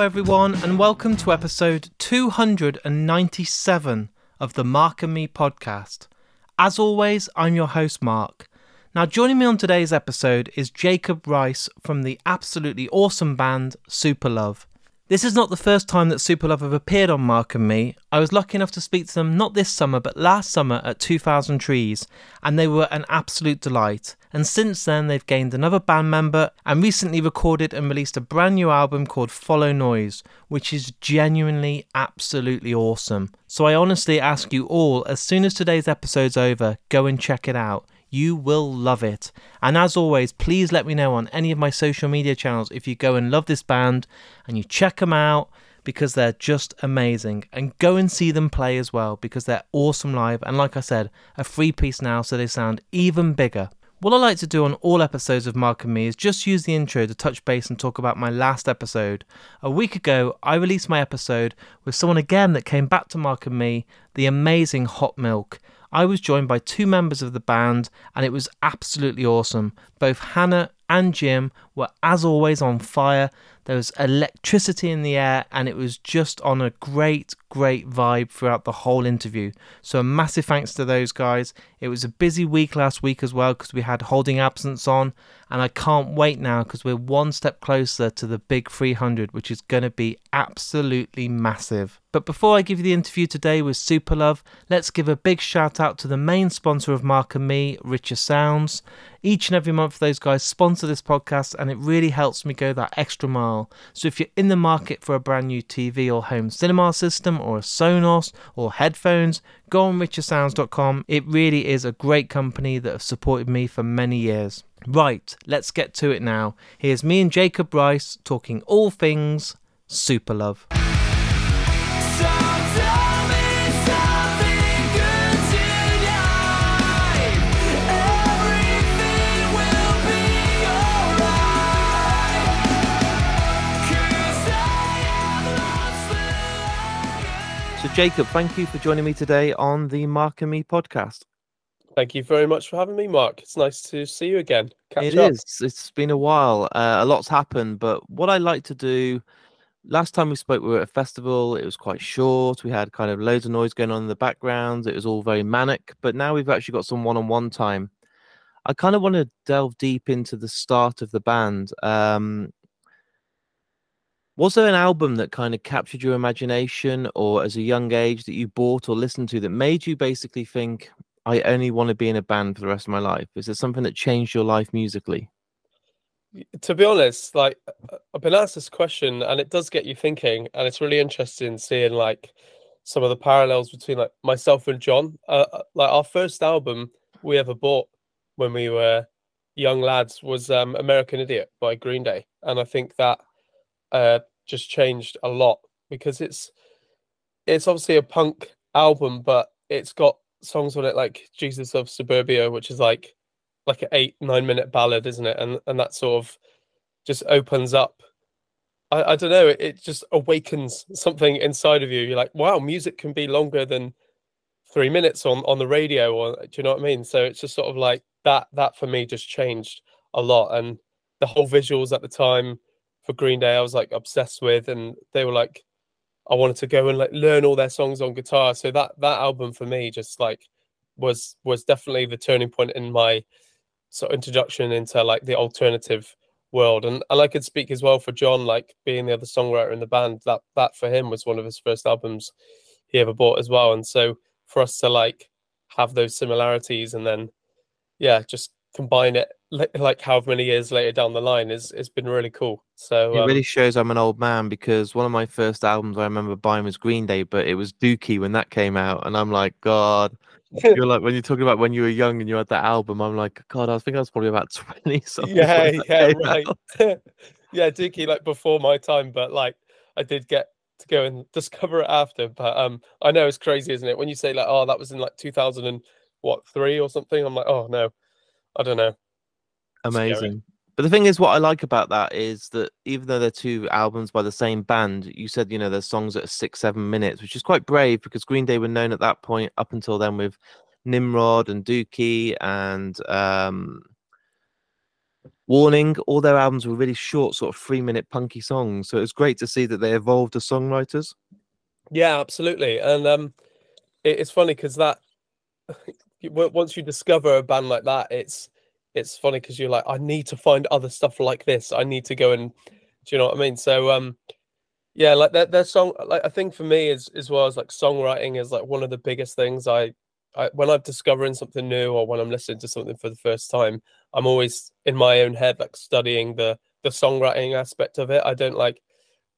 Hello, everyone, and welcome to episode 297 of the Mark and Me podcast. As always, I'm your host, Mark. Now, joining me on today's episode is Jacob Rice from the absolutely awesome band Superlove. This is not the first time that Superlove have appeared on Mark and Me. I was lucky enough to speak to them not this summer but last summer at 2000 Trees, and they were an absolute delight. And since then, they've gained another band member and recently recorded and released a brand new album called Follow Noise, which is genuinely absolutely awesome. So I honestly ask you all, as soon as today's episode's over, go and check it out. You will love it. And as always, please let me know on any of my social media channels if you go and love this band and you check them out because they're just amazing. And go and see them play as well because they're awesome live. And like I said, a free piece now, so they sound even bigger. What I like to do on all episodes of Mark and Me is just use the intro to touch base and talk about my last episode. A week ago, I released my episode with someone again that came back to Mark and Me, the amazing Hot Milk. I was joined by two members of the band, and it was absolutely awesome. Both Hannah and Jim were, as always, on fire. There was electricity in the air, and it was just on a great, great vibe throughout the whole interview. So, a massive thanks to those guys. It was a busy week last week as well because we had holding absence on, and I can't wait now because we're one step closer to the big 300, which is going to be absolutely massive. But before I give you the interview today with Superlove, let's give a big shout out to the main sponsor of Mark and Me, Richer Sounds. Each and every month, those guys sponsor this podcast, and it really helps me go that extra mile. So if you're in the market for a brand new TV or home cinema system, or a Sonos, or headphones, go on richersounds.com. It really is a great company that have supported me for many years. Right, let's get to it now. Here's me and Jacob Rice talking all things Superlove. So, Jacob, thank you for joining me today on the Mark and Me podcast. Thank you very much for having me, Mark. It's nice to see you again. Catch it up. is. It's been a while. Uh, a lot's happened, but what I like to do. Last time we spoke, we were at a festival. It was quite short. We had kind of loads of noise going on in the background. It was all very manic. But now we've actually got some one-on-one time. I kind of want to delve deep into the start of the band. Um, was there an album that kind of captured your imagination or as a young age that you bought or listened to that made you basically think, I only want to be in a band for the rest of my life? Is there something that changed your life musically? To be honest, like I've been asked this question and it does get you thinking, and it's really interesting seeing like some of the parallels between like myself and John. Uh, uh like our first album we ever bought when we were young lads was um, American Idiot by Green Day, and I think that uh, just changed a lot because it's it's obviously a punk album, but it's got songs on it like Jesus of Suburbia, which is like like an eight nine minute ballad, isn't it? And and that sort of just opens up. I, I don't know. It, it just awakens something inside of you. You're like, wow, music can be longer than three minutes on on the radio, or do you know what I mean? So it's just sort of like that. That for me just changed a lot, and the whole visuals at the time for Green Day I was like obsessed with, and they were like, I wanted to go and like learn all their songs on guitar. So that that album for me just like was was definitely the turning point in my sort of introduction into like the alternative world. And, and I could speak as well for John, like being the other songwriter in the band. That that for him was one of his first albums he ever bought as well. And so for us to like have those similarities and then yeah, just combine it like however many years later down the line is it's been really cool. So it um, really shows i'm an old man because one of my first albums i remember buying was green day but it was dookie when that came out and i'm like god. You're like when you're talking about when you were young and you had that album i'm like god i think i was probably about 20 something yeah yeah right. yeah dookie like before my time but like i did get to go and discover it after but um i know it's crazy isn't it? When you say like oh that was in like 2000 and what three or something i'm like oh no I don't know. Amazing. Scary. But the thing is, what I like about that is that even though they're two albums by the same band, you said, you know, there's songs that are six, seven minutes, which is quite brave because Green Day were known at that point up until then with Nimrod and Dookie and um Warning, all their albums were really short, sort of three minute punky songs. So it was great to see that they evolved as songwriters. Yeah, absolutely. And um, it, it's funny because that once you discover a band like that, it's it's funny because you're like, I need to find other stuff like this. I need to go and do you know what I mean? So um, yeah, like their their song, like I think for me as as well as like songwriting is like one of the biggest things I I, when I'm discovering something new or when I'm listening to something for the first time, I'm always in my own head like studying the the songwriting aspect of it. I don't like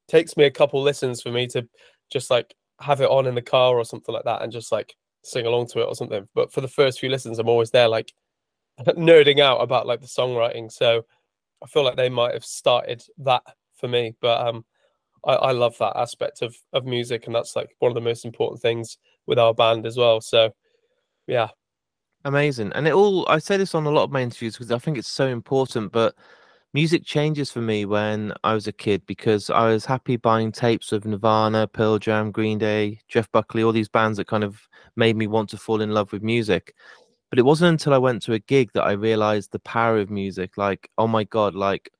takes me a couple listens for me to just like have it on in the car or something like that and just like sing along to it or something. But for the first few listens, I'm always there like nerding out about like the songwriting. So I feel like they might have started that for me. But um I, I love that aspect of of music and that's like one of the most important things with our band as well. So yeah amazing and it all i say this on a lot of my interviews because i think it's so important but music changes for me when i was a kid because i was happy buying tapes of nirvana pearl jam green day jeff buckley all these bands that kind of made me want to fall in love with music. But it wasn't until i went to a gig that i realized the power of music like oh my god like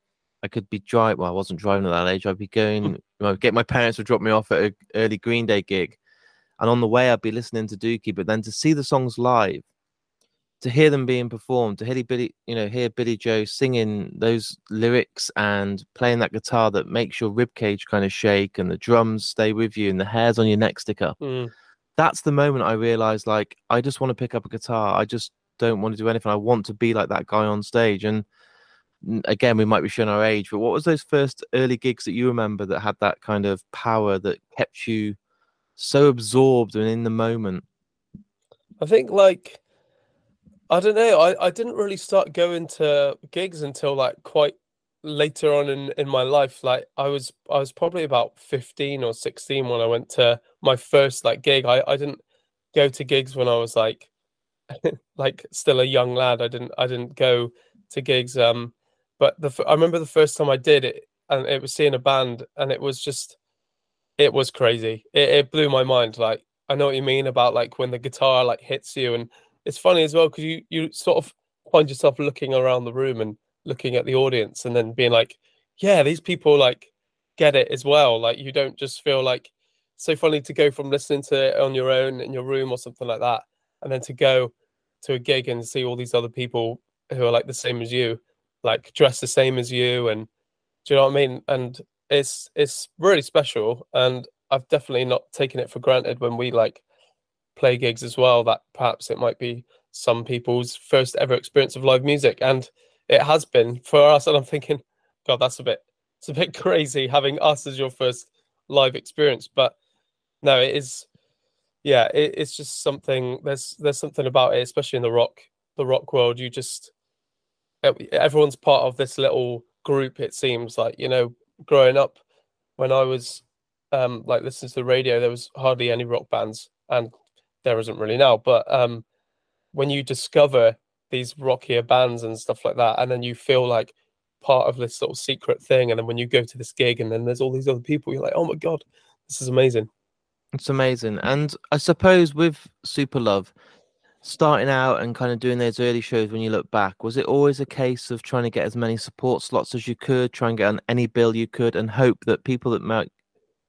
i could be driving well i wasn't driving at that age i'd be going well, get my parents to drop me off at an early green day gig. And on the way I'd be listening to Dookie, but then to see the songs live, to hear them being performed, to hear Billy, you know, hear Billie Joe singing those lyrics and playing that guitar that makes your rib cage kind of shake and the drums stay with you and the hairs on your neck stick up. Mm. That's the moment I realized like I just want to pick up a guitar. I just don't want to do anything. I want to be like that guy on stage. And again, we might be showing our age, but what was those first early gigs that you remember that had that kind of power that kept you so absorbed and in the moment. I think like I don't know. I, I didn't really start going to gigs until like quite later on in, in my life. Like I was I was probably about 15 or 16 when I went to my first like gig. I, I didn't go to gigs when I was like like still a young lad. I didn't I didn't go to gigs. Um but the I remember the first time I did it and it was seeing a band and it was just it was crazy. It, it blew my mind. Like I know what you mean about like when the guitar like hits you, and it's funny as well because you you sort of find yourself looking around the room and looking at the audience, and then being like, yeah, these people like get it as well. Like you don't just feel like so funny to go from listening to it on your own in your room or something like that, and then to go to a gig and see all these other people who are like the same as you, like dressed the same as you, and do you know what I mean? And it's it's really special, and I've definitely not taken it for granted when we like play gigs as well. That perhaps it might be some people's first ever experience of live music, and it has been for us. And I'm thinking, God, that's a bit it's a bit crazy having us as your first live experience, but no, it is. Yeah, it, it's just something. There's there's something about it, especially in the rock the rock world. You just everyone's part of this little group. It seems like you know growing up, when I was um, like listening to the radio, there was hardly any rock bands, and there isn't really now. But um, when you discover these rockier bands and stuff like that, and then you feel like part of this sort of secret thing, and then when you go to this gig, and then there's all these other people, you're like, oh my god, this is amazing. It's amazing, and I suppose with Superlove, starting out and kind of doing those early shows when you look back was it always a case of trying to get as many support slots as you could try and get on any bill you could and hope that people that might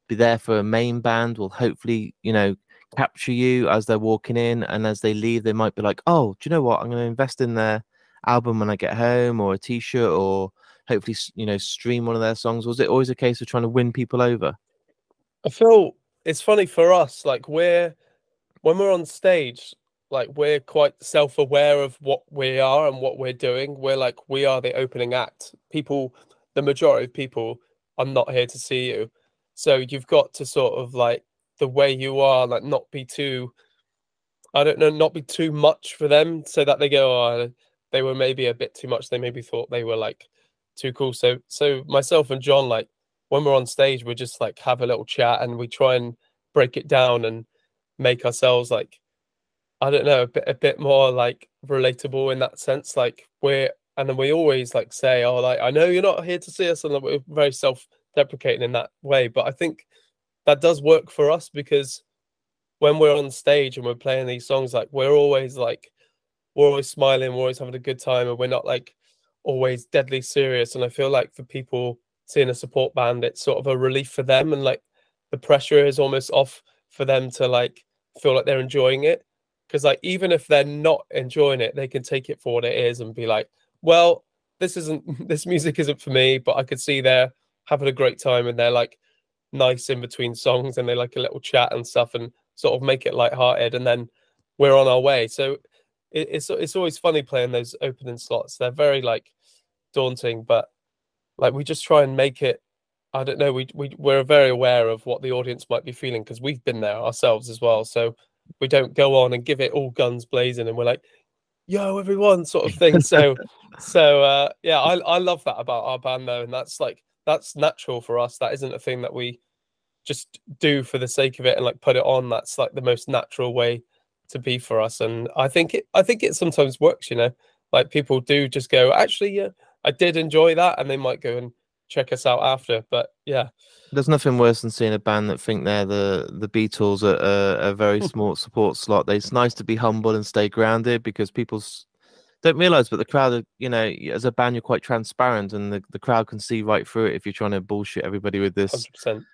be there for a main band will hopefully you know capture you as they're walking in and as they leave they might be like oh do you know what? I'm going to invest in their album when i get home or a t-shirt or hopefully you know stream one of their songs. Was it always a case of trying to win people over? I feel it's funny for us like we're when we're on stage like we're quite self-aware of what we are and what we're doing. We're like we are the opening act. People the majority of people are not here to see you. So you've got to sort of like the way you are like not be too i don't know not be too much for them so that they go oh they were maybe a bit too much they maybe thought they were like too cool so so myself and john like when we're on stage we just like have a little chat and we try and break it down and make ourselves like I don't know, a bit a bit more like relatable in that sense. Like we're and then we always like say, oh, like I know you're not here to see us, and we're very self-deprecating in that way. But I think that does work for us because when we're on stage and we're playing these songs, like we're always like we're always smiling, we're always having a good time, and we're not like always deadly serious. And I feel like for people seeing a support band, it's sort of a relief for them, and like the pressure is almost off for them to like feel like they're enjoying it. Because like even if they're not enjoying it, they can take it for what it is and be like, well, this isn't this music isn't for me, but I could see they're having a great time and they're like nice in between songs and they like a little chat and stuff and sort of make it light-hearted and then we're on our way. So it, it's it's always funny playing those opening slots. They're very like daunting, but like we just try and make it. I don't know. We we we're very aware of what the audience might be feeling because we've been there ourselves as well. So we don't go on and give it all guns blazing and we're like, "Yo, everyone," sort of thing. So so uh, yeah, I I love that about our band though, and that's like that's natural for us. That isn't a thing that we just do for the sake of it and like put it on. That's like the most natural way to be for us. And I think it I think it sometimes works, you know. Like people do just go, actually, yeah, I did enjoy that, and they might go and check us out after. But yeah, there's nothing worse than seeing a band that think they're the the Beatles at a, a very small support slot. It's nice to be humble and stay grounded because people don't realize, but the crowd, you know, as a band, you're quite transparent, and the, the crowd can see right through it if you're trying to bullshit everybody with this 100%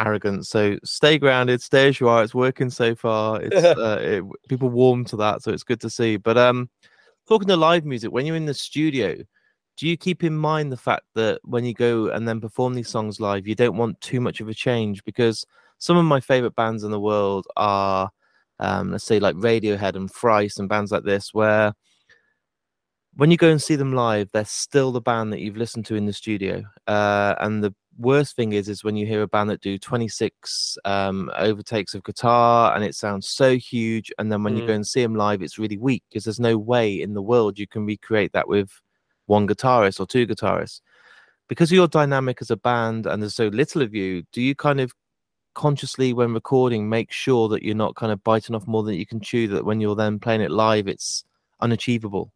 arrogance. So stay grounded, stay as you are. It's working so far. It's uh, it, people warm to that, so it's good to see. But um, talking to live music, when you're in the studio, do you keep in mind the fact that when you go and then perform these songs live, you don't want too much of a change? Because some of my favorite bands in the world are, um, let's say, like Radiohead and Thrice and bands like this, where when you go and see them live, they're still the band that you've listened to in the studio. Uh, and the worst thing is, is when you hear a band that do 26 um, overtakes of guitar and it sounds so huge, and then when mm. you go mm. and see them live, it's really weak because there's no way in the world you can recreate that with one guitarist or two guitarists. Because you're dynamic as a band and there's so little of you, do you kind of consciously, when recording, make sure that you're not kind of biting off more than you can chew? That when you're then playing it live, it's unachievable.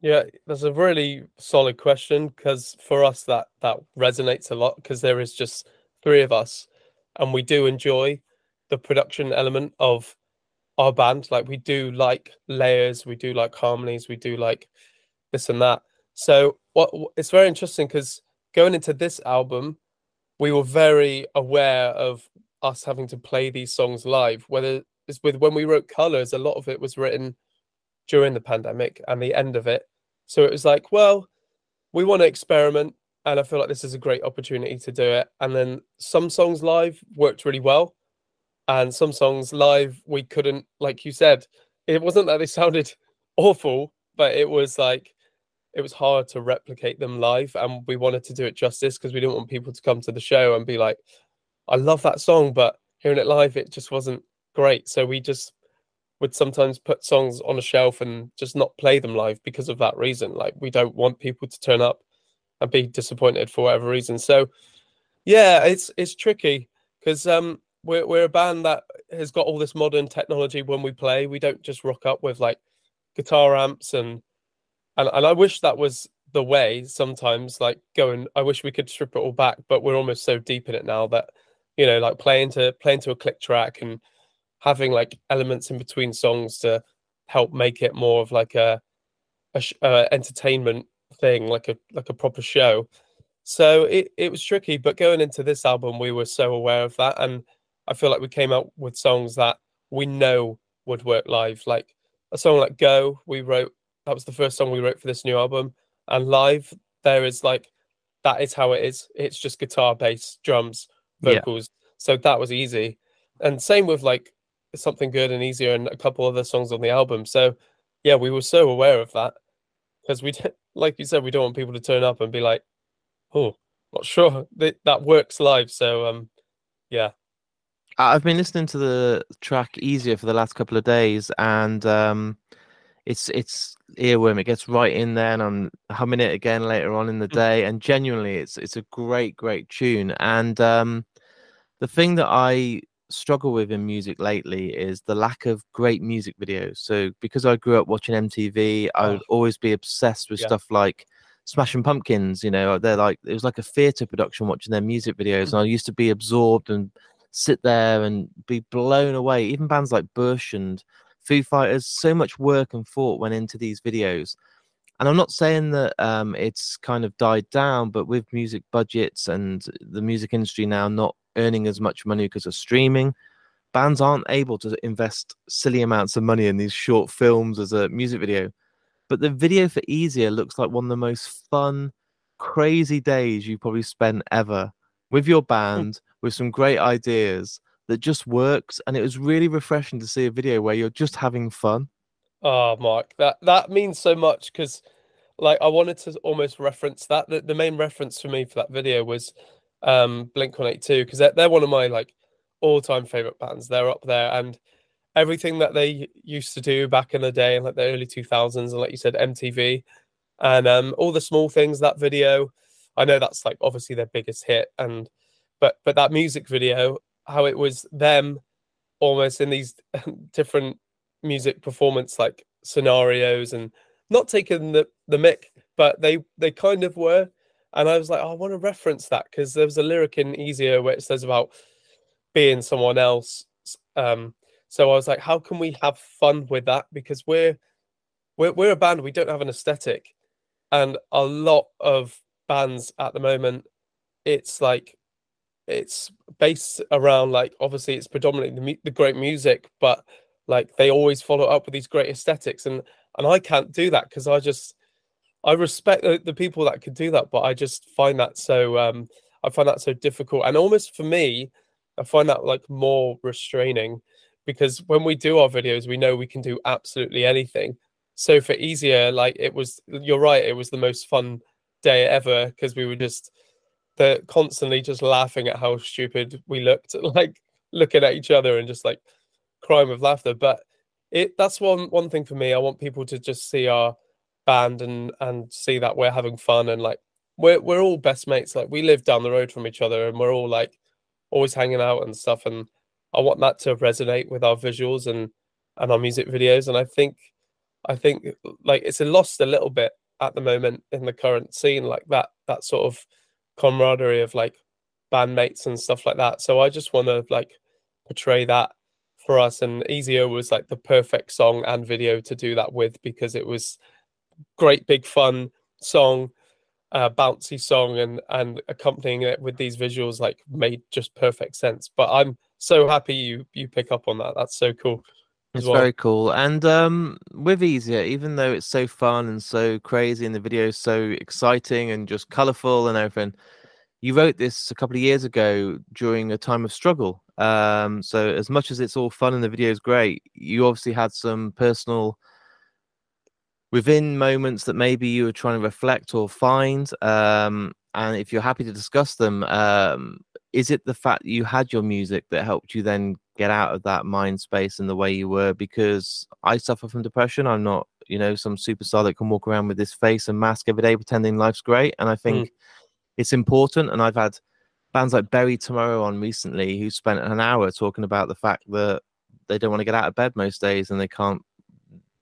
Yeah, that's a really solid question because for us that that resonates a lot because there is just three of us and we do enjoy the production element of our band. Like we do like layers, we do like harmonies, we do like this and that. So what it's very interesting because going into this album, we were very aware of us having to play these songs live. Whether it's with when we wrote Colors, a lot of it was written during the pandemic and the end of it. So it was like, well, we want to experiment, and I feel like this is a great opportunity to do it. And then some songs live worked really well, and some songs live we couldn't, like you said, it wasn't that they sounded awful, but it was like it was hard to replicate them live, and we wanted to do it justice because we didn't want people to come to the show and be like, I love that song, but hearing it live, it just wasn't great. So we just would sometimes put songs on a shelf and just not play them live because of that reason. Like we don't want people to turn up and be disappointed for whatever reason. So yeah, it's it's tricky because um we're we're a band that has got all this modern technology when we play. We don't just rock up with like guitar amps and and, and I wish that was the way sometimes like going I wish we could strip it all back, but we're almost so deep in it now that you know like playing to playing to a click track and having like elements in between songs to help make it more of like a, a uh, entertainment thing, like a like a proper show. So it, it was tricky, but going into this album, we were so aware of that, and I feel like we came out with songs that we know would work live. Like a song like "Go," we wrote that was the first song we wrote for this new album, and live there is like that is how it is. It's just guitar, bass, drums, vocals. Yeah. So that was easy, and same with like something good and easier and a couple other songs on the album. So yeah, we were so aware of that because we, like you said, we don't want people to turn up and be like, "Oh, not sure that that works live." So um, yeah. I've been listening to the track "Easier" for the last couple of days, and um, it's it's earworm. It gets right in there, and I'm humming it again later on in the mm. day. And genuinely, it's it's a great, great tune. And um, the thing that I struggle with in music lately is the lack of great music videos. So because I grew up watching MTV, I would oh. always be obsessed with yeah. stuff like Smashing Pumpkins. You know, they're like it was like a theater production watching their music videos, and I used to be absorbed and sit there and be blown away. Even bands like Bush and Foo Fighters, so much work and thought went into these videos. And I'm not saying that um, it's kind of died down, but with music budgets and the music industry now not earning as much money because of streaming, bands aren't able to invest silly amounts of money in these short films as a music video. But the video for Easier looks like one of the most fun, crazy days you probably spent ever with your band, with some great ideas that just works. And it was really refreshing to see a video where you're just having fun. Oh, Mark, that that means so much because, like, I wanted to almost reference that. The, the main reference for me for that video was um Blink One Eight Two because they're, they're one of my like all-time favorite bands. They're up there, and everything that they used to do back in the day, in like the early two thousands, and like you said, MTV, and um all the small things. That video, I know that's like obviously their biggest hit, and but but that music video, how it was them almost in these different music performance like scenarios and not taking the the mic, but they they kind of were. And I was like, oh, I want to reference that because there was a lyric in Easier where it says about being someone else. Um, so I was like, how can we have fun with that? Because we're we're we're a band, we don't have an aesthetic, and a lot of bands at the moment, it's like it's based around like obviously it's predominantly the, the great music, but like they always follow up with these great aesthetics, and and I can't do that because I just I respect the, the, people that could do that, but I just find that so um I find that so difficult, and almost for me, I find that like more restraining because when we do our videos, we know we can do absolutely anything. So for easier, like it was, you're right, it was the most fun day ever because we were just the constantly just laughing at how stupid we looked, like looking at each other and just like crying with laughter. But it that's one one thing for me. I want people to just see our band and and see that we're having fun and like we're we're all best mates. Like we live down the road from each other and we're all like always hanging out and stuff. And I want that to resonate with our visuals and and our music videos. And I think I think like it's lost a little bit at the moment in the current scene, like that that sort of camaraderie of like bandmates and stuff like that. So I just want to like portray that for us. And Easier was like the perfect song and video to do that with because it was great, big, fun song, uh, bouncy song, and and accompanying it with these visuals like made just perfect sense. But I'm so happy you you pick up on that. That's so cool. It's well. very cool. And um, with Easier, even though it's so fun and so crazy and the video is so exciting and just colorful and everything, you wrote this a couple of years ago during a time of struggle. Um, so as much as it's all fun and the video is great, you obviously had some personal within moments that maybe you were trying to reflect or find. Um, and if you're happy to discuss them, um, is it the fact that you had your music that helped you then get out of that mind space and the way you were? Because I suffer from depression. I'm not, you know, some superstar that can walk around with this face and mask every day pretending life's great. And I think mm it's important. And I've had bands like Bury Tomorrow on recently who spent an hour talking about the fact that they don't want to get out of bed most days and they can't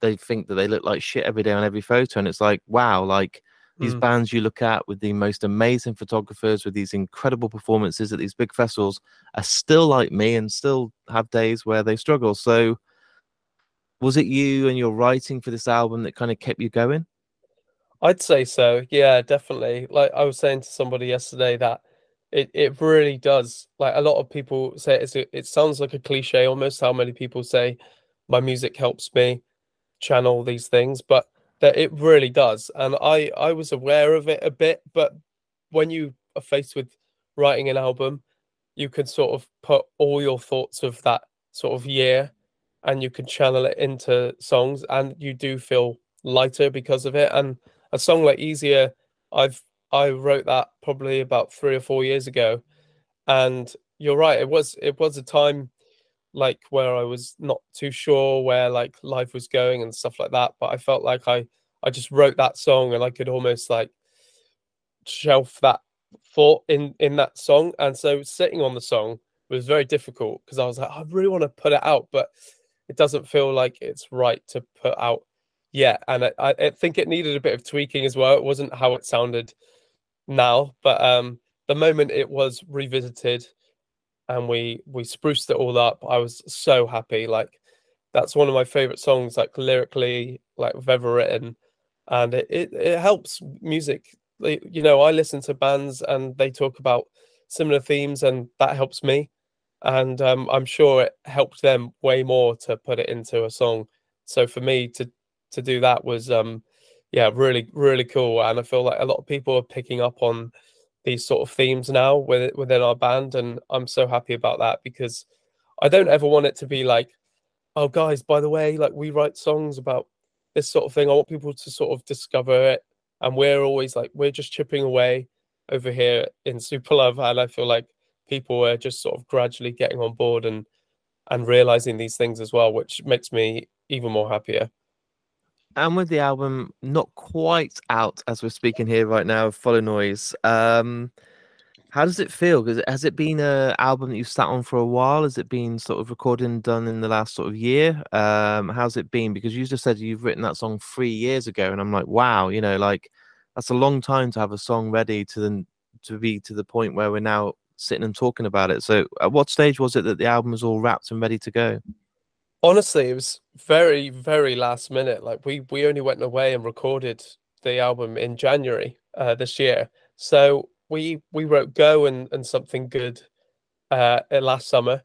they think that they look like shit every day on every photo and it's like wow like these mm. bands you look at with the most amazing photographers with these incredible performances at these big festivals are still like me and still have days where they struggle so was it you and your writing for this album that kind of kept you going I'd say so. Yeah, definitely. Like I was saying to somebody yesterday that it, it really does. Like a lot of people say it's a, it sounds like a cliche almost how many people say my music helps me channel these things, but that it really does. And I I was aware of it a bit, but when you are faced with writing an album, you can sort of put all your thoughts of that sort of year and you can channel it into songs and you do feel lighter because of it and a song like Easier, I've I wrote that probably about three or four years ago, and you're right. It was it was a time like where I was not too sure where like life was going and stuff like that. But I felt like I I just wrote that song and I could almost like shelf that thought in in that song. And so sitting on the song was very difficult because I was like, I really want to put it out, but it doesn't feel like it's right to put out yet. and I, I think it needed a bit of tweaking as well. It wasn't how it sounded now, but um, the moment it was revisited and we we spruced it all up, I was so happy. Like that's one of my favorite songs, like lyrically, like I've ever written. and it, it, it helps music. You know, I listen to bands and they talk about similar themes, and that helps me. And um, I'm sure it helped them way more to put it into a song. So for me to to do that was um, yeah, really really cool. And I feel like a lot of people are picking up on these sort of themes now with, within our band, and I'm so happy about that because I don't ever want it to be like, oh guys, by the way, like we write songs about this sort of thing. I want people to sort of discover it, and we're always like we're just chipping away over here in Superlove, and I feel like people are just sort of gradually getting on board and and realizing these things as well, which makes me even more happier. And with the album not quite out as we're speaking here right now, Follow Noise, um, how does it feel? Has it been an album that you've sat on for a while? Has it been sort of recorded and done in the last sort of year? Um, how's it been? Because you just said you've written that song three years ago, and I'm like, wow, you know, like that's a long time to have a song ready to then to be to the point where we're now sitting and talking about it. So, at what stage was it that the album was all wrapped and ready to go? Honestly, it was very, very last minute. Like we we only went away and recorded the album in January uh, this year. So we we wrote Go and and something good uh, last summer,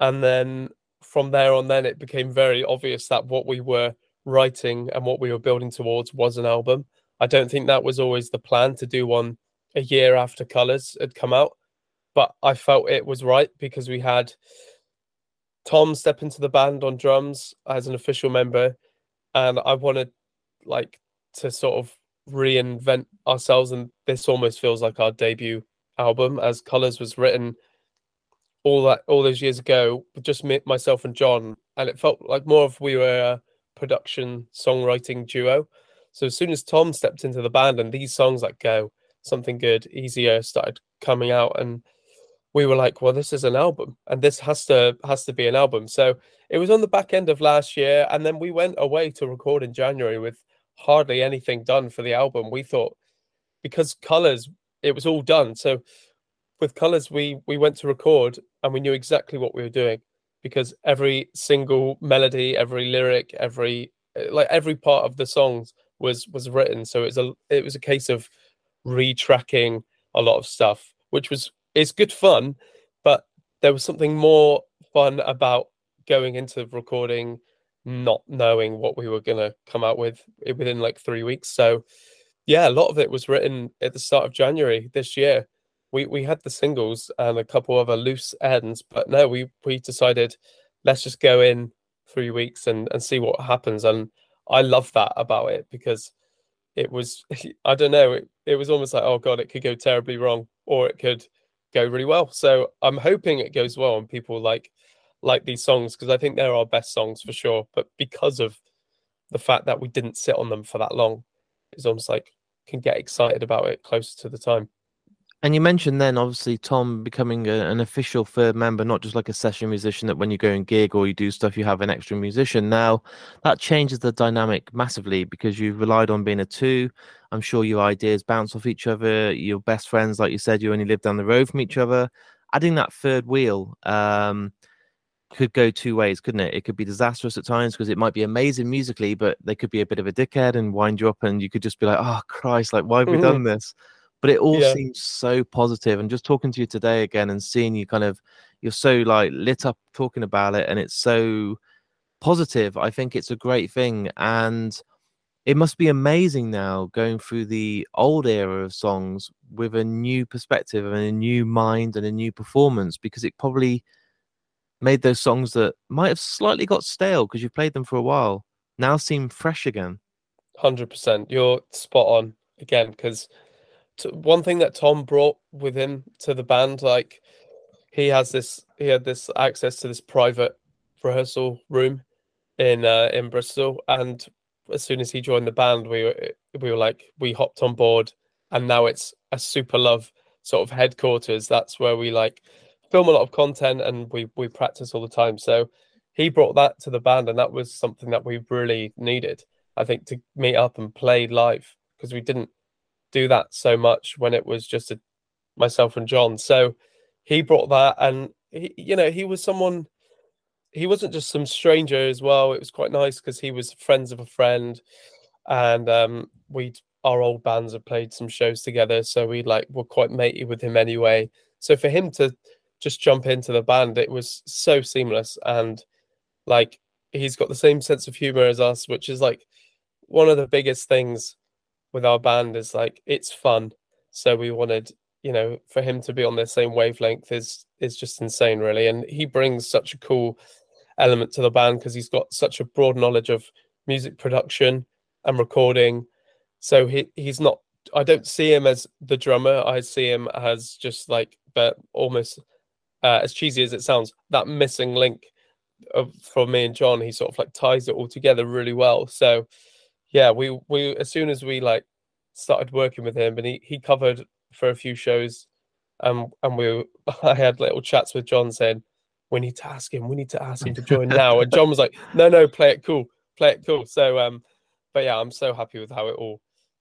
and then from there on, then it became very obvious that what we were writing and what we were building towards was an album. I don't think that was always the plan to do one a year after Colors had come out, but I felt it was right because we had Tom step into the band on drums as an official member, and I wanted like to sort of reinvent ourselves, and this almost feels like our debut album, as Colors was written all that all those years ago, just me, myself and John, and it felt like more of we were a production songwriting duo. So as soon as Tom stepped into the band, and these songs like "Go," "Something Good," "Easier" started coming out, and we were like, well, this is an album, and this has to has to be an album. So it was on the back end of last year, and then we went away to record in January with hardly anything done for the album. We thought because colors, it was all done. So with colors, we we went to record, and we knew exactly what we were doing because every single melody, every lyric, every eh, like every part of the songs was was written. So it was a it was a case of retracking a lot of stuff, which was it's good fun, but there was something more fun about going into recording not knowing what we were going to come out with within like three weeks. So, yeah, a lot of it was written at the start of January this year. We we had the singles and a couple of other loose ends, but no, we we decided let's just go in three weeks and and see what happens. And I love that about it because it was I don't know it, it was almost like oh god it could go terribly wrong or it could go really well. So I'm hoping it goes well and people like like these songs because I think they're our best songs for sure. But because of the fact that we didn't sit on them for that long, it's almost like can get excited about it closer to the time. And you mentioned then, obviously, Tom becoming a, an official third member, not just like a session musician that when you go and gig or you do stuff, you have an extra musician. Now, that changes the dynamic massively because you've relied on being a two. I'm sure your ideas bounce off each other. Your best friends, like you said, you only live down the road from each other. Adding that third wheel um, could go two ways, couldn't it? It could be disastrous at times because it might be amazing musically, but they could be a bit of a dickhead and wind you up, and you could just be like, "Oh Christ, like why have we done mm-hmm. this?" but it all yeah. seems so positive. positive and just talking to you today again and seeing you kind of you're so like lit up talking about it and it's so positive i think it's a great thing and it must be amazing now going through the old era of songs with a new perspective and a new mind and a new performance because it probably made those songs that might have slightly got stale because you've played them for a while now seem fresh again. 100% you're spot on again because one thing that Tom brought with him to the band, like he has this, he had this access to this private rehearsal room in uh, in Bristol, and as soon as he joined the band, we were we were like we hopped on board, and now it's a Superlove sort of headquarters. That's where we like film a lot of content and we we practice all the time. So he brought that to the band, and that was something that we really needed. I think to meet up and play live because we didn't do that so much when it was just a, myself and John. So he brought that, and he, you know, he was someone. He wasn't just some stranger as well. It was quite nice because he was friends of a friend, and um, we our old bands have played some shows together, so we like were quite matey with him anyway. So for him to just jump into the band, it was so seamless, and like he's got the same sense of humor as us, which is like one of the biggest things with our band is like it's fun. So we wanted, you know, for him to be on the same wavelength is is just insane, really. And he brings such a cool element to the band because he's got such a broad knowledge of music production and recording. So he he's not. I don't see him as the drummer. I see him as just like, but almost uh, as cheesy as it sounds, that missing link of, for me and John. He sort of like ties it all together really well. So yeah, we we as soon as we like started working with him, and he he covered for a few shows, um, and we I had little chats with John saying we need to ask him, we need to ask him to join now, and John was like, no, no, play it cool, play it cool. So um, but yeah, I'm so happy with how it all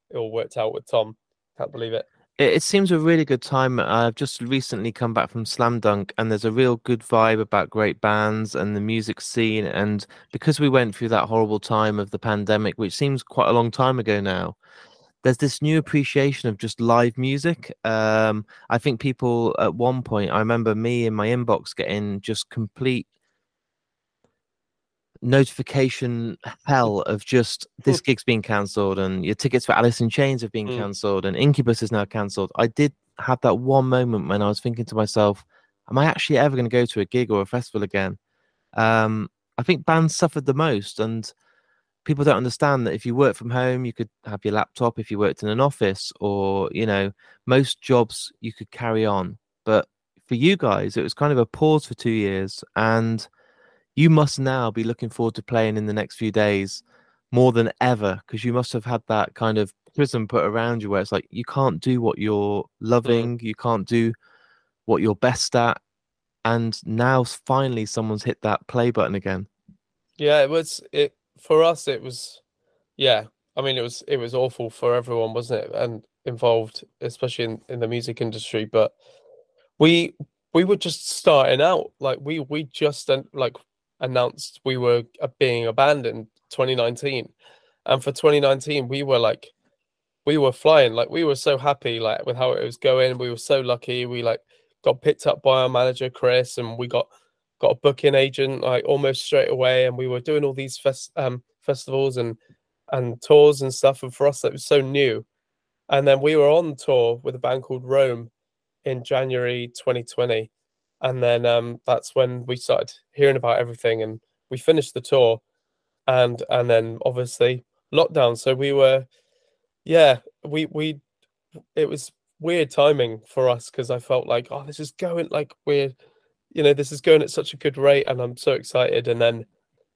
it all worked out with Tom. Can't believe it. It, it seems a really good time. I've just recently come back from Slam Dunk, and there's a real good vibe about great bands and the music scene. And because we went through that horrible time of the pandemic, which seems quite a long time ago now, there's this new appreciation of just live music. Um, I think people at one point, I remember me in my inbox getting just complete notification hell of just this gig's being cancelled and your tickets for Alice in Chains have been mm. cancelled and Incubus is now cancelled. I did have that one moment when I was thinking to myself, am I actually ever going to go to a gig or a festival again? Um, I think bands suffered the most and people don't understand that if you work from home, you could have your laptop if you worked in an office or, you know, most jobs you could carry on. But for you guys, it was kind of a pause for two years and – you must now be looking forward to playing in the next few days more than ever because you must have had that kind of prism put around you where it's like you can't do what you're mm. loving, you can't do what you're best at, and now finally someone's hit that play button again. Yeah, it was it for us. It was, yeah. I mean, it was it was awful for everyone, wasn't it? And involved, especially in, in the music industry. But we we were just starting out. Like we we just like announced we were uh, being abandoned 2019 and for 2019 we were like we were flying like we were so happy like with how it was going we were so lucky we like got picked up by our manager chris and we got got a booking agent like almost straight away and we were doing all these fest, um, festivals and and tours and stuff and for us it was so new. And then we were on tour with a band called rome in january 2020 and then um, that's when we started hearing about everything and we finished the tour. And and then obviously lockdown. So we were yeah we we it was weird timing for us because i felt like oh this is going like weird you know this is going at such a good rate and i'm so excited and then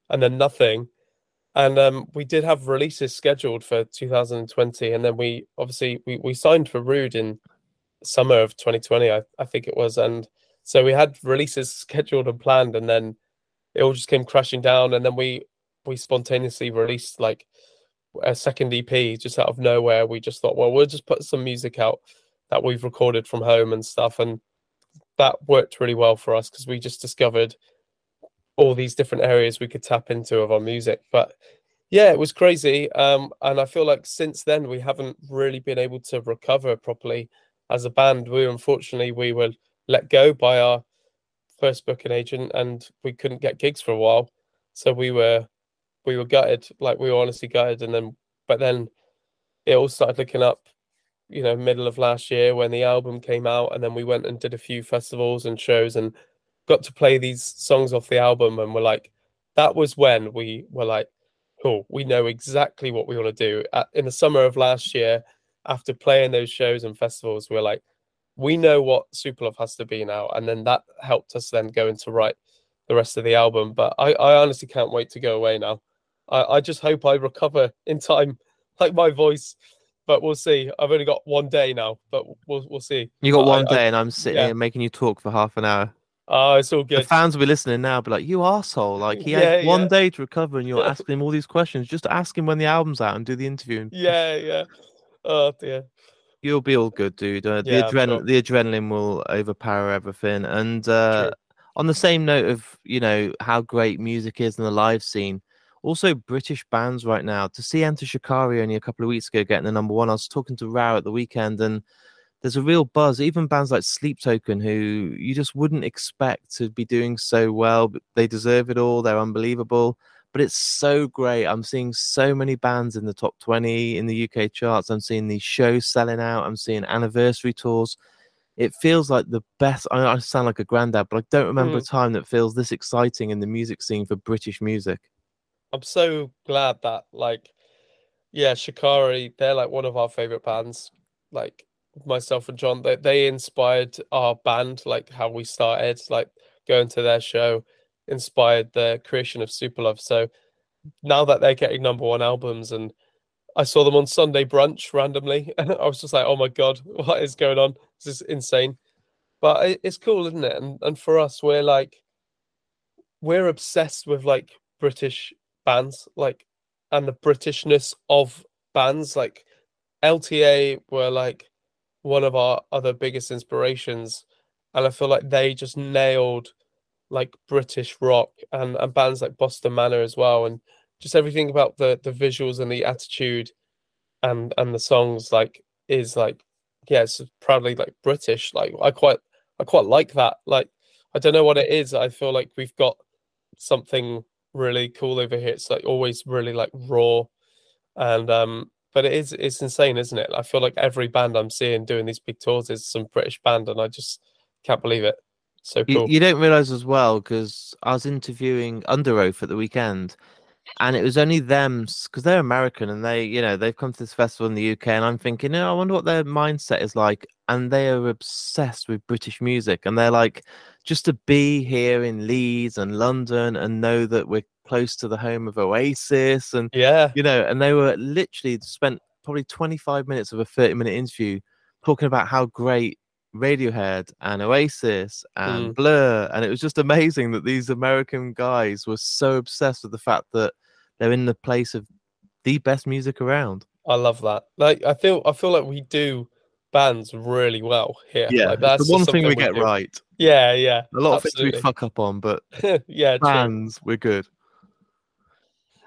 and then nothing and um, we did have releases scheduled for 2020 and then we obviously we, we signed for rude in summer of 2020 I, I think it was and so we had releases scheduled and planned, and then it all just came crashing down. And then we we spontaneously released like a second EP just out of nowhere. We just thought, well, we'll just put some music out that we've recorded from home and stuff, and that worked really well for us because we just discovered all these different areas we could tap into of our music. But yeah, it was crazy. Um, and I feel like since then we haven't really been able to recover properly as a band. We unfortunately we were let go by our first booking agent, and we couldn't get gigs for a while. So we were we were gutted, like we were honestly gutted. And then, but then it all started looking up, you know, middle of last year when the album came out, and then we went and did a few festivals and shows and got to play these songs off the album, and we're like, that was when we were like, cool, we know exactly what we want to do. At, in the summer of last year, after playing those shows and festivals, we're like, we know what Superlove has to be now, and then that helped us then go into write the rest of the album. But I, I honestly can't wait to go away now. I, I just hope I recover in time, like my voice. But we'll see. I've only got one day now, but we'll we'll see. You got one I, day, I, and I'm sitting yeah. here making you talk for half an hour. Oh, it's all good. The fans will be listening now, be like, "You asshole! Like he yeah, had one yeah. day to recover, and you're asking him all these questions. Just ask him when the album's out and do the interview." Yeah, yeah. Oh dear. You'll be all good, dude. Uh, the adrenaline, sure. the adrenaline will overpower everything. And uh, on the same note of you know how great music is in the live scene, also British bands right now. To see Enter Shikari only a couple of weeks ago getting the number one, I was talking to Rou at the weekend, and there's a real buzz. Even bands like Sleep Token, who you just wouldn't expect to be doing so well, but they deserve it all. They're unbelievable. But it's so great. I'm seeing so many bands in the top 20 in the UK charts. I'm seeing these shows selling out. I'm seeing anniversary tours it feels like the best. I, I sound like a granddad, but I don't remember mm. a time that feels this exciting in the music scene for British music. I'm so glad that, like, yeah, Shikari, they're like one of our favorite bands. Like myself and John, they they inspired our band, like how we started, like going to their show, inspired the creation of Superlove. So now that they're getting number one albums and I saw them on Sunday brunch randomly, and I was just like, "Oh my god, what is going on? This is insane." But it's cool, isn't it? And and for us, we're like, we're obsessed with like British bands, like, and the Britishness of bands. Like, LTA were like one of our other biggest inspirations, and I feel like they just nailed like British rock and and bands like Boston Manor as well, and just everything about the the visuals and the attitude and and the songs like is like yeah it's proudly like british like i quite i quite like that like i don't know what it is i feel like we've got something really cool over here. It's like always really like raw. And um but it is it's insane isn't it? I feel like every band i'm seeing doing these big tours is some british band and i just can't believe it. So cool. you, you don't realize as well because i was interviewing Underoath at the weekend and it was only them because they're American and they, you know, they've come to this festival in the UK, and I'm thinking, oh, I wonder what their mindset is like, and they are obsessed with British music, and they're like, just to be here in Leeds and London and know that we're close to the home of Oasis, and yeah, you know, and they were literally spent probably 25 minutes of a 30 minute interview talking about how great Radiohead and Oasis and mm. Blur. And it was just amazing that these American guys were so obsessed with the fact that they're in the place of the best music around. I love that. Like I feel I feel like we do bands really well here. Yeah, like, that's the one thing we, we get do. right. Yeah, yeah. A lot absolutely. of things we fuck up on, but yeah, bands true. we're good.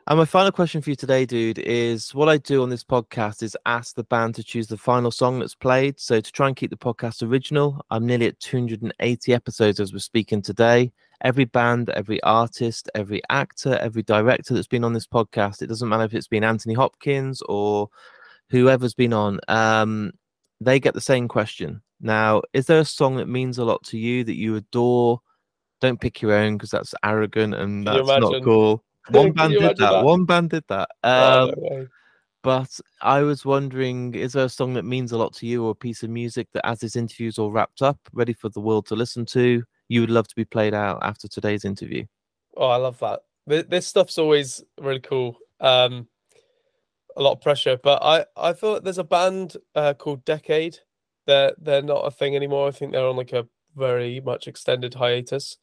And my final question for you today, dude, is what I do on this podcast is ask the band to choose the final song that's played. So to try and keep the podcast original, I'm nearly at 280 episodes as we're speaking today. Every band, every artist, every actor, every director that's been on this podcast, it doesn't matter if it's been Anthony Hopkins or whoever's been on, um, they get the same question. Now, is there a song that means a lot to you that you adore? Don't pick your own because that's arrogant and that's not cool. One band did that. that. One band did that. Um, oh, but I was wondering, is there a song that means a lot to you, or a piece of music that, as this interview's all wrapped up, ready for the world to listen to, you would love to be played out after today's interview? Oh, I love that. This stuff's always really cool. Um, a lot of pressure, but I I thought there's a band uh, called Decade. They're they're not a thing anymore. I think they're on like a very much extended hiatus,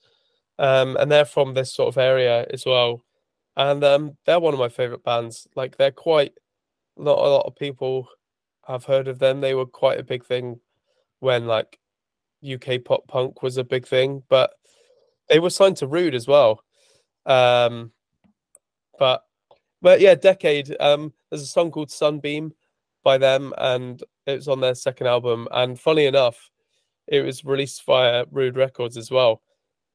um, and they're from this sort of area as well and um, they're one of my favorite bands. Like they're quite not a lot of people have heard of them. They were quite a big thing when like UK pop punk was a big thing, but they were signed to Rude as well. Um, but but yeah, Decade. Um, there's a song called Sunbeam by them, and it was on their second album. And funny enough, it was released via Rude Records as well.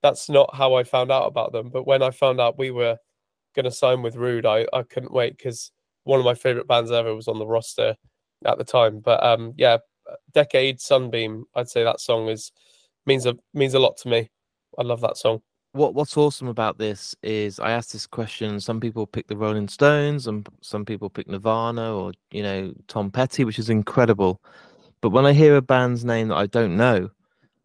That's not how I found out about them, but when I found out we were going to sign with Rude, I, I couldn't wait because one of my favorite bands ever was on the roster at the time. But um, yeah, Decade Sunbeam, I'd say that song is means a means a lot to me. I love that song. What What's awesome about this is I asked this question. Some people pick the Rolling Stones, and some people pick Nirvana or you know Tom Petty, which is incredible. But when I hear a band's name that I don't know,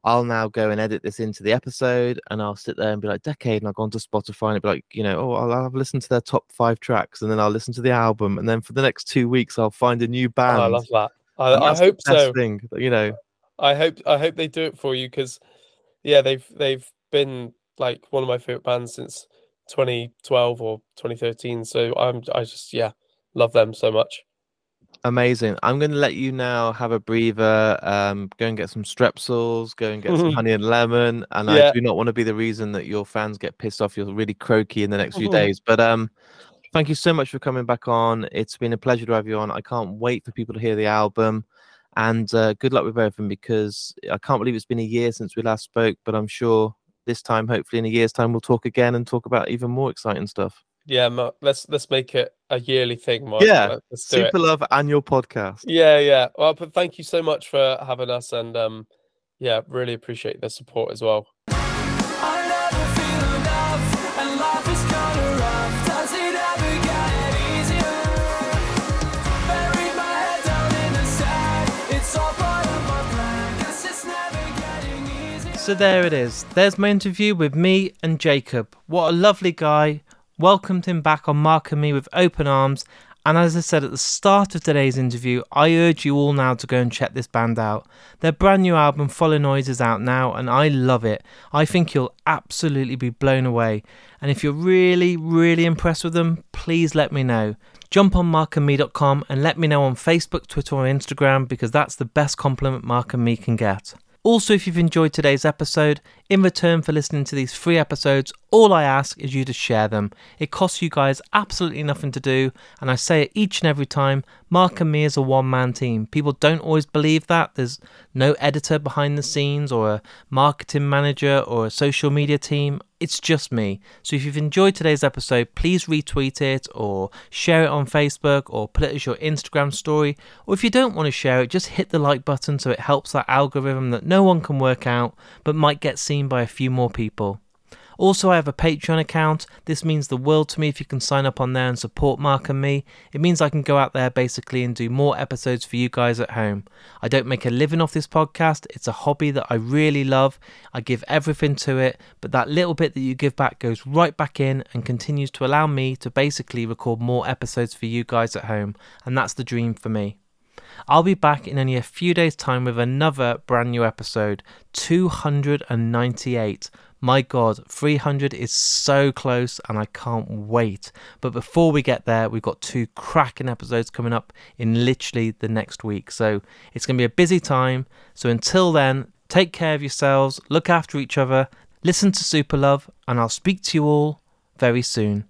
I'll now go and edit this into the episode and I'll sit there and be like, Decade. And I'll go onto Spotify and be like, you know, oh, I'll, I'll listen to their top five tracks and then I'll listen to the album. And then for the next two weeks, I'll find a new band. Oh, I love that. I, I hope so. Thing, you know, I hope, I hope they do it for you because, yeah, they've, they've been like one of my favorite bands since 2012 or 2013. So I'm, I just, yeah, love them so much. Amazing. I'm going to let you now have a breather. Um, go and get some strepsils. Go and get some honey and lemon. And yeah. I do not want to be the reason that your fans get pissed off. You're really croaky in the next few days. But um, thank you so much for coming back on. It's been a pleasure to have you on. I can't wait for people to hear the album. And uh, good luck with everything because I can't believe it's been a year since we last spoke, but I'm sure this time, hopefully in a year's time, we'll talk again and talk about even more exciting stuff. Yeah, Mark, let's let's make it a yearly thing, Mark. Yeah, let's do Super it. Love annual podcast. Yeah, yeah. Well, but thank you so much for having us, and um, yeah, really appreciate the support as well. I never feel enough, and life is kinda rough. Does it ever get easier? Buried my head down in the sand. It's all part of my plan. Guess it's never getting easier. So there it is. There's my interview with me and Jacob. What a lovely guy. Welcomed him back on Mark and Me with open arms. And as I said at the start of today's interview, I urge you all now to go and check this band out. Their brand new album, Follow Noise, is out now, and I love it. I think you'll absolutely be blown away. And if you're really, really impressed with them, please let me know. Jump on markandme.com and let me know on Facebook, Twitter, or Instagram because that's the best compliment Mark and Me can get. Also, if you've enjoyed today's episode, in return for listening to these free episodes, all I ask is you to share them. It costs you guys absolutely nothing to do, and I say it each and every time Mark and me is a one man team. People don't always believe that. There's no editor behind the scenes, or a marketing manager, or a social media team. It's just me. So if you've enjoyed today's episode, please retweet it, or share it on Facebook, or put it as your Instagram story. Or if you don't want to share it, just hit the like button so it helps that algorithm that no one can work out but might get seen by a few more people. Also, I have a Patreon account. This means the world to me if you can sign up on there and support Mark and me. It means I can go out there basically and do more episodes for you guys at home. I don't make a living off this podcast, it's a hobby that I really love. I give everything to it, but that little bit that you give back goes right back in and continues to allow me to basically record more episodes for you guys at home. And that's the dream for me. I'll be back in only a few days' time with another brand new episode 298. My God, 300 is so close and I can't wait. But before we get there, we've got two cracking episodes coming up in literally the next week. So it's going to be a busy time. So until then, take care of yourselves, look after each other, listen to Superlove, and I'll speak to you all very soon.